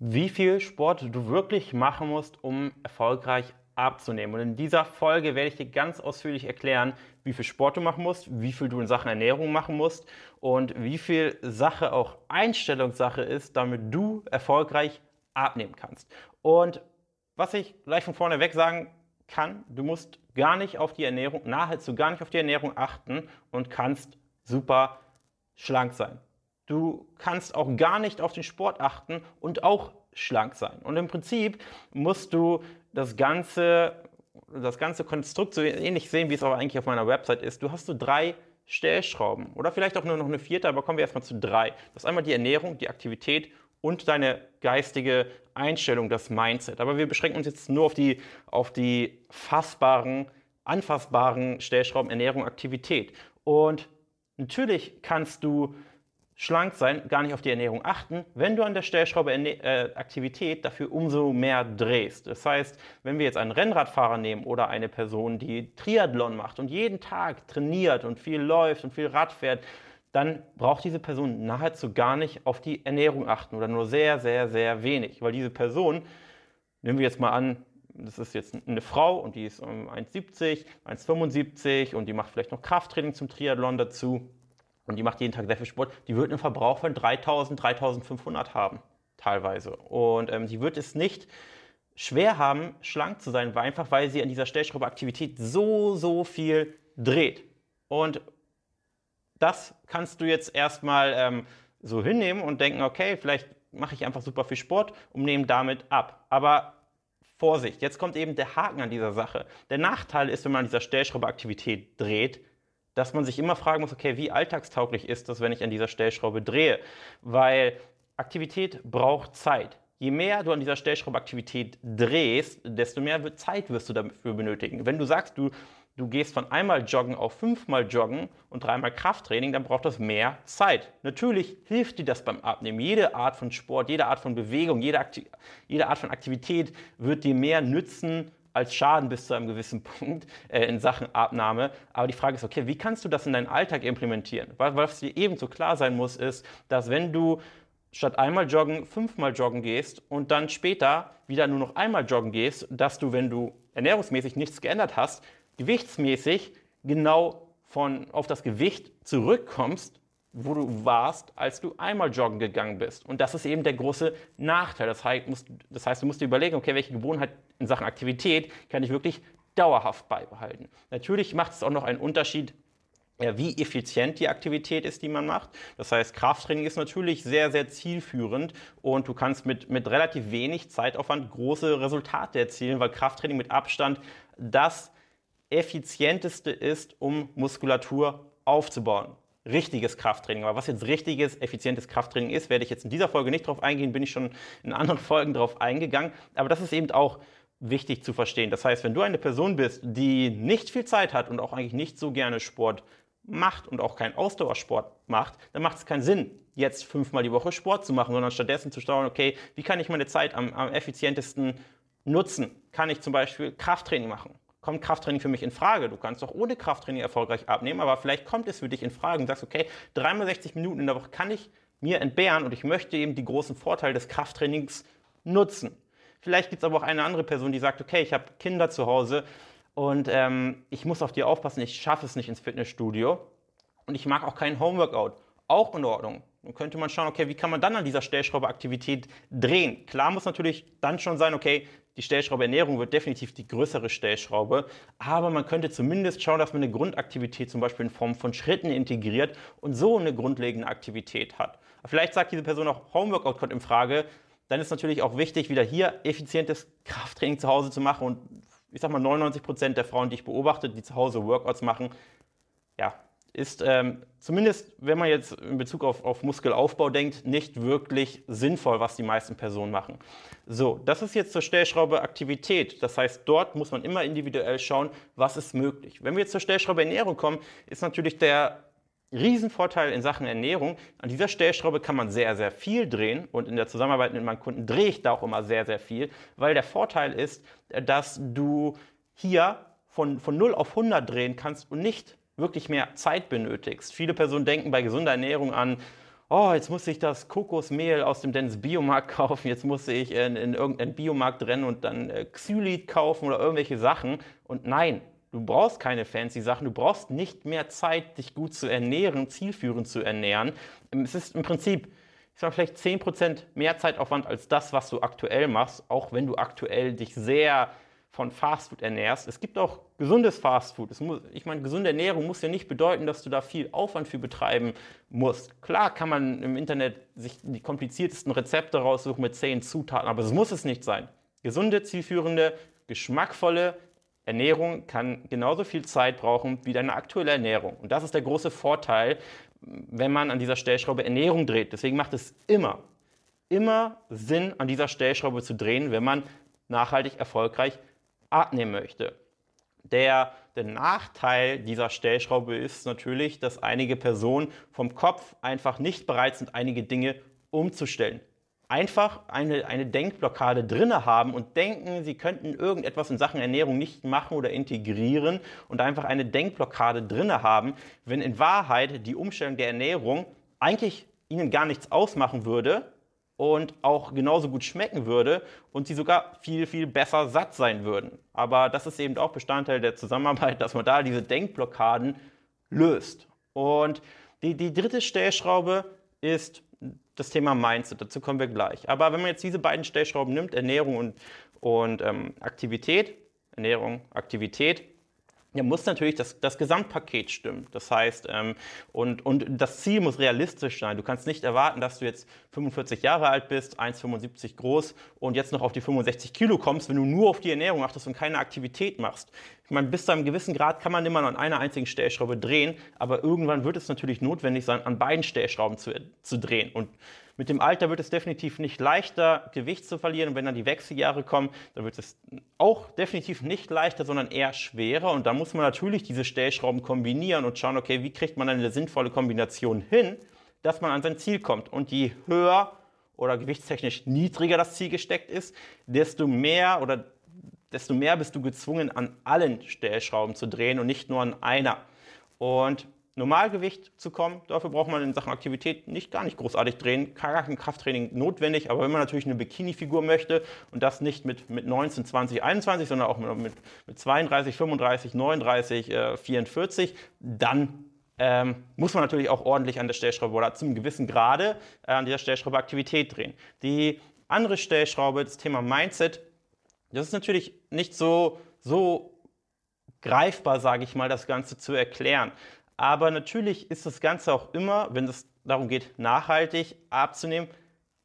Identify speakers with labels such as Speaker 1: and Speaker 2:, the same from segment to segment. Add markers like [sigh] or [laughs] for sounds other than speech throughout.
Speaker 1: wie viel Sport du wirklich machen musst, um erfolgreich abzunehmen. Und in dieser Folge werde ich dir ganz ausführlich erklären, wie viel Sport du machen musst, wie viel du in Sachen Ernährung machen musst und wie viel Sache auch Einstellungssache ist, damit du erfolgreich abnehmen kannst. Und was ich gleich von vorne weg sagen kann, du musst gar nicht auf die Ernährung, nahezu gar nicht auf die Ernährung achten und kannst super schlank sein. Du kannst auch gar nicht auf den Sport achten und auch schlank sein. Und im Prinzip musst du das ganze, das ganze Konstrukt so ähnlich sehen, wie es aber eigentlich auf meiner Website ist. Du hast so drei Stellschrauben oder vielleicht auch nur noch eine vierte, aber kommen wir erstmal zu drei. Das ist einmal die Ernährung, die Aktivität und deine geistige Einstellung, das Mindset. Aber wir beschränken uns jetzt nur auf die, auf die fassbaren, anfassbaren Stellschrauben Ernährung, Aktivität. Und natürlich kannst du schlank sein, gar nicht auf die Ernährung achten, wenn du an der Stellschraube äh, Aktivität dafür umso mehr drehst. Das heißt, wenn wir jetzt einen Rennradfahrer nehmen oder eine Person, die Triathlon macht und jeden Tag trainiert und viel läuft und viel Rad fährt, dann braucht diese Person nahezu gar nicht auf die Ernährung achten oder nur sehr, sehr, sehr wenig. Weil diese Person, nehmen wir jetzt mal an, das ist jetzt eine Frau und die ist 1,70, 1,75 und die macht vielleicht noch Krafttraining zum Triathlon dazu und die macht jeden Tag sehr viel Sport, die wird einen Verbrauch von 3000, 3500 haben, teilweise. Und ähm, die wird es nicht schwer haben, schlank zu sein, weil einfach weil sie an dieser Stellschraube Aktivität so, so viel dreht. Und das kannst du jetzt erstmal ähm, so hinnehmen und denken, okay, vielleicht mache ich einfach super viel Sport und nehme damit ab. Aber Vorsicht, jetzt kommt eben der Haken an dieser Sache. Der Nachteil ist, wenn man an dieser Stellschraube Aktivität dreht, dass man sich immer fragen muss, okay, wie alltagstauglich ist das, wenn ich an dieser Stellschraube drehe? Weil Aktivität braucht Zeit. Je mehr du an dieser Stellschraube Aktivität drehst, desto mehr Zeit wirst du dafür benötigen. Wenn du sagst, du, du gehst von einmal joggen auf fünfmal joggen und dreimal Krafttraining, dann braucht das mehr Zeit. Natürlich hilft dir das beim Abnehmen. Jede Art von Sport, jede Art von Bewegung, jede, jede Art von Aktivität wird dir mehr nützen als Schaden bis zu einem gewissen Punkt äh, in Sachen Abnahme. Aber die Frage ist, okay, wie kannst du das in deinen Alltag implementieren? Weil, was dir ebenso klar sein muss, ist, dass wenn du statt einmal joggen fünfmal joggen gehst und dann später wieder nur noch einmal joggen gehst, dass du, wenn du ernährungsmäßig nichts geändert hast, gewichtsmäßig genau von, auf das Gewicht zurückkommst, wo du warst, als du einmal joggen gegangen bist. Und das ist eben der große Nachteil. Das heißt, das heißt, du musst dir überlegen, okay, welche Gewohnheit in Sachen Aktivität kann ich wirklich dauerhaft beibehalten. Natürlich macht es auch noch einen Unterschied, wie effizient die Aktivität ist, die man macht. Das heißt, Krafttraining ist natürlich sehr, sehr zielführend und du kannst mit, mit relativ wenig Zeitaufwand große Resultate erzielen, weil Krafttraining mit Abstand das effizienteste ist, um Muskulatur aufzubauen richtiges Krafttraining. Aber was jetzt richtiges, effizientes Krafttraining ist, werde ich jetzt in dieser Folge nicht drauf eingehen, bin ich schon in anderen [laughs] Folgen drauf eingegangen. Aber das ist eben auch wichtig zu verstehen. Das heißt, wenn du eine Person bist, die nicht viel Zeit hat und auch eigentlich nicht so gerne Sport macht und auch keinen Ausdauersport macht, dann macht es keinen Sinn, jetzt fünfmal die Woche Sport zu machen, sondern stattdessen zu schauen, okay, wie kann ich meine Zeit am, am effizientesten nutzen? Kann ich zum Beispiel Krafttraining machen? kommt Krafttraining für mich in Frage. Du kannst auch ohne Krafttraining erfolgreich abnehmen, aber vielleicht kommt es für dich in Frage und sagst, okay, dreimal 60 Minuten in der Woche kann ich mir entbehren und ich möchte eben die großen Vorteile des Krafttrainings nutzen. Vielleicht gibt es aber auch eine andere Person, die sagt, okay, ich habe Kinder zu Hause und ähm, ich muss auf die aufpassen, ich schaffe es nicht ins Fitnessstudio und ich mag auch keinen Homeworkout. Auch in Ordnung. Dann könnte man schauen, okay, wie kann man dann an dieser Stellschraube Aktivität drehen? Klar muss natürlich dann schon sein, okay, die Stellschraube Ernährung wird definitiv die größere Stellschraube, aber man könnte zumindest schauen, dass man eine Grundaktivität zum Beispiel in Form von Schritten integriert und so eine grundlegende Aktivität hat. Vielleicht sagt diese Person auch, Homeworkout kommt in Frage, dann ist natürlich auch wichtig, wieder hier effizientes Krafttraining zu Hause zu machen und ich sag mal 99 Prozent der Frauen, die ich beobachte, die zu Hause Workouts machen, ja, ist ähm, zumindest, wenn man jetzt in Bezug auf, auf Muskelaufbau denkt, nicht wirklich sinnvoll, was die meisten Personen machen. So, das ist jetzt zur Stellschraube Aktivität. Das heißt, dort muss man immer individuell schauen, was ist möglich. Wenn wir jetzt zur Stellschraube Ernährung kommen, ist natürlich der Riesenvorteil in Sachen Ernährung. An dieser Stellschraube kann man sehr, sehr viel drehen und in der Zusammenarbeit mit meinen Kunden drehe ich da auch immer sehr, sehr viel, weil der Vorteil ist, dass du hier von, von 0 auf 100 drehen kannst und nicht wirklich mehr Zeit benötigst. Viele Personen denken bei gesunder Ernährung an, oh, jetzt muss ich das Kokosmehl aus dem Dens Biomarkt [laughs] kaufen, jetzt muss ich in, in irgendeinen Biomarkt rennen und dann äh, Xylit kaufen oder irgendwelche Sachen. Und nein, du brauchst keine fancy Sachen, du brauchst nicht mehr Zeit, dich gut zu ernähren, zielführend zu ernähren. Es ist im Prinzip, ich sage vielleicht 10% mehr Zeitaufwand als das, was du aktuell machst, auch wenn du aktuell dich sehr von Fastfood ernährst. Es gibt auch gesundes Fastfood. Ich meine, gesunde Ernährung muss ja nicht bedeuten, dass du da viel Aufwand für betreiben musst. Klar kann man im Internet sich die kompliziertesten Rezepte raussuchen mit zehn Zutaten, aber es muss es nicht sein. Gesunde, zielführende, geschmackvolle Ernährung kann genauso viel Zeit brauchen wie deine aktuelle Ernährung. Und das ist der große Vorteil, wenn man an dieser Stellschraube Ernährung dreht. Deswegen macht es immer, immer Sinn, an dieser Stellschraube zu drehen, wenn man nachhaltig erfolgreich abnehmen möchte. Der, der Nachteil dieser Stellschraube ist natürlich, dass einige Personen vom Kopf einfach nicht bereit sind, einige Dinge umzustellen. Einfach eine, eine Denkblockade drinne haben und denken, sie könnten irgendetwas in Sachen Ernährung nicht machen oder integrieren und einfach eine Denkblockade drinne haben, wenn in Wahrheit die Umstellung der Ernährung eigentlich ihnen gar nichts ausmachen würde, und auch genauso gut schmecken würde und sie sogar viel, viel besser satt sein würden. Aber das ist eben auch Bestandteil der Zusammenarbeit, dass man da diese Denkblockaden löst. Und die, die dritte Stellschraube ist das Thema Mindset. Dazu kommen wir gleich. Aber wenn man jetzt diese beiden Stellschrauben nimmt, Ernährung und, und ähm, Aktivität, Ernährung, Aktivität, ja, muss natürlich das, das Gesamtpaket stimmen. Das heißt, ähm, und, und das Ziel muss realistisch sein. Du kannst nicht erwarten, dass du jetzt 45 Jahre alt bist, 1,75 groß und jetzt noch auf die 65 Kilo kommst, wenn du nur auf die Ernährung achtest und keine Aktivität machst. Ich meine, bis zu einem gewissen Grad kann man immer nur an einer einzigen Stellschraube drehen, aber irgendwann wird es natürlich notwendig sein, an beiden Stellschrauben zu, zu drehen. Und mit dem Alter wird es definitiv nicht leichter, Gewicht zu verlieren. Und wenn dann die Wechseljahre kommen, dann wird es auch definitiv nicht leichter, sondern eher schwerer. Und da muss man natürlich diese Stellschrauben kombinieren und schauen, okay, wie kriegt man eine sinnvolle Kombination hin, dass man an sein Ziel kommt. Und je höher oder gewichtstechnisch niedriger das Ziel gesteckt ist, desto mehr oder desto mehr bist du gezwungen, an allen Stellschrauben zu drehen und nicht nur an einer. Und Normalgewicht zu kommen. Dafür braucht man in Sachen Aktivität nicht gar nicht großartig drehen, kein Krafttraining notwendig. Aber wenn man natürlich eine Bikini-Figur möchte und das nicht mit, mit 19, 20, 21, sondern auch mit, mit 32, 35, 39, äh, 44, dann ähm, muss man natürlich auch ordentlich an der Stellschraube oder zum gewissen Grade äh, an dieser Stellschraube Aktivität drehen. Die andere Stellschraube, das Thema Mindset, das ist natürlich nicht so, so greifbar, sage ich mal, das Ganze zu erklären. Aber natürlich ist das Ganze auch immer, wenn es darum geht, nachhaltig abzunehmen,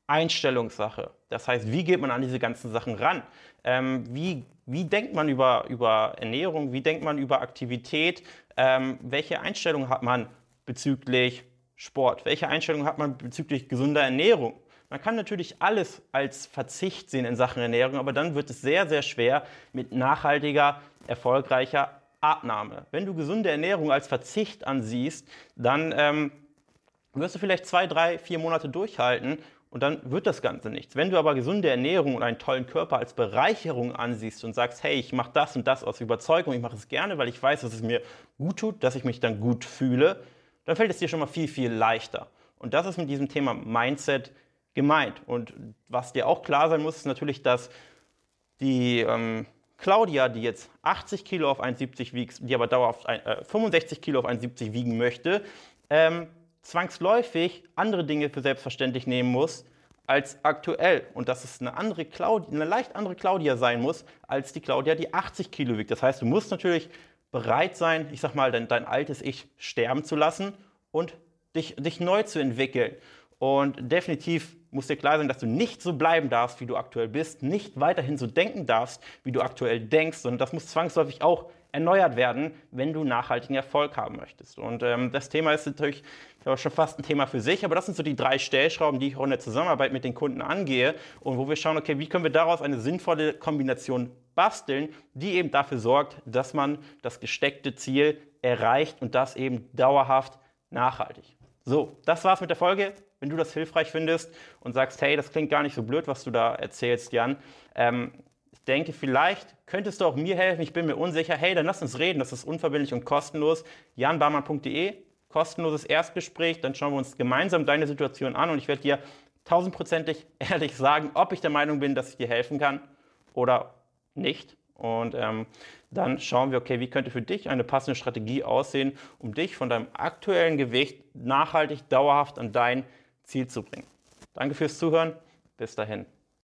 Speaker 1: Einstellungssache. Das heißt, wie geht man an diese ganzen Sachen ran? Ähm, wie, wie denkt man über, über Ernährung? Wie denkt man über Aktivität? Ähm, welche Einstellung hat man bezüglich Sport? Welche Einstellung hat man bezüglich gesunder Ernährung? Man kann natürlich alles als Verzicht sehen in Sachen Ernährung, aber dann wird es sehr, sehr schwer mit nachhaltiger, erfolgreicher Abnahme. Wenn du gesunde Ernährung als Verzicht ansiehst, dann ähm, wirst du vielleicht zwei, drei, vier Monate durchhalten und dann wird das Ganze nichts. Wenn du aber gesunde Ernährung und einen tollen Körper als Bereicherung ansiehst und sagst, hey, ich mache das und das aus Überzeugung, ich mache es gerne, weil ich weiß, dass es mir gut tut, dass ich mich dann gut fühle, dann fällt es dir schon mal viel, viel leichter. Und das ist mit diesem Thema Mindset gemeint. Und was dir auch klar sein muss, ist natürlich, dass die ähm, Claudia, die jetzt 80 Kilo auf 1,70 wiegt, die aber dauerhaft äh, 65 Kilo auf 1,70 wiegen möchte, ähm, zwangsläufig andere Dinge für selbstverständlich nehmen muss als aktuell. Und dass es eine, andere Claudia, eine leicht andere Claudia sein muss, als die Claudia, die 80 Kilo wiegt. Das heißt, du musst natürlich bereit sein, ich sag mal, dein, dein altes Ich sterben zu lassen und dich, dich neu zu entwickeln. Und definitiv muss dir klar sein, dass du nicht so bleiben darfst, wie du aktuell bist, nicht weiterhin so denken darfst, wie du aktuell denkst, sondern das muss zwangsläufig auch erneuert werden, wenn du nachhaltigen Erfolg haben möchtest. Und ähm, das Thema ist natürlich schon fast ein Thema für sich, aber das sind so die drei Stellschrauben, die ich auch in der Zusammenarbeit mit den Kunden angehe und wo wir schauen, okay, wie können wir daraus eine sinnvolle Kombination basteln, die eben dafür sorgt, dass man das gesteckte Ziel erreicht und das eben dauerhaft nachhaltig. So, das war's mit der Folge wenn du das hilfreich findest und sagst, hey, das klingt gar nicht so blöd, was du da erzählst, Jan. Ähm, ich denke, vielleicht könntest du auch mir helfen, ich bin mir unsicher. Hey, dann lass uns reden, das ist unverbindlich und kostenlos. janbarmann.de kostenloses Erstgespräch, dann schauen wir uns gemeinsam deine Situation an und ich werde dir tausendprozentig [laughs] ehrlich sagen, ob ich der Meinung bin, dass ich dir helfen kann oder nicht. Und ähm, dann schauen wir, okay, wie könnte für dich eine passende Strategie aussehen, um dich von deinem aktuellen Gewicht nachhaltig, dauerhaft an dein Ziel zu bringen. Danke fürs Zuhören. Bis dahin.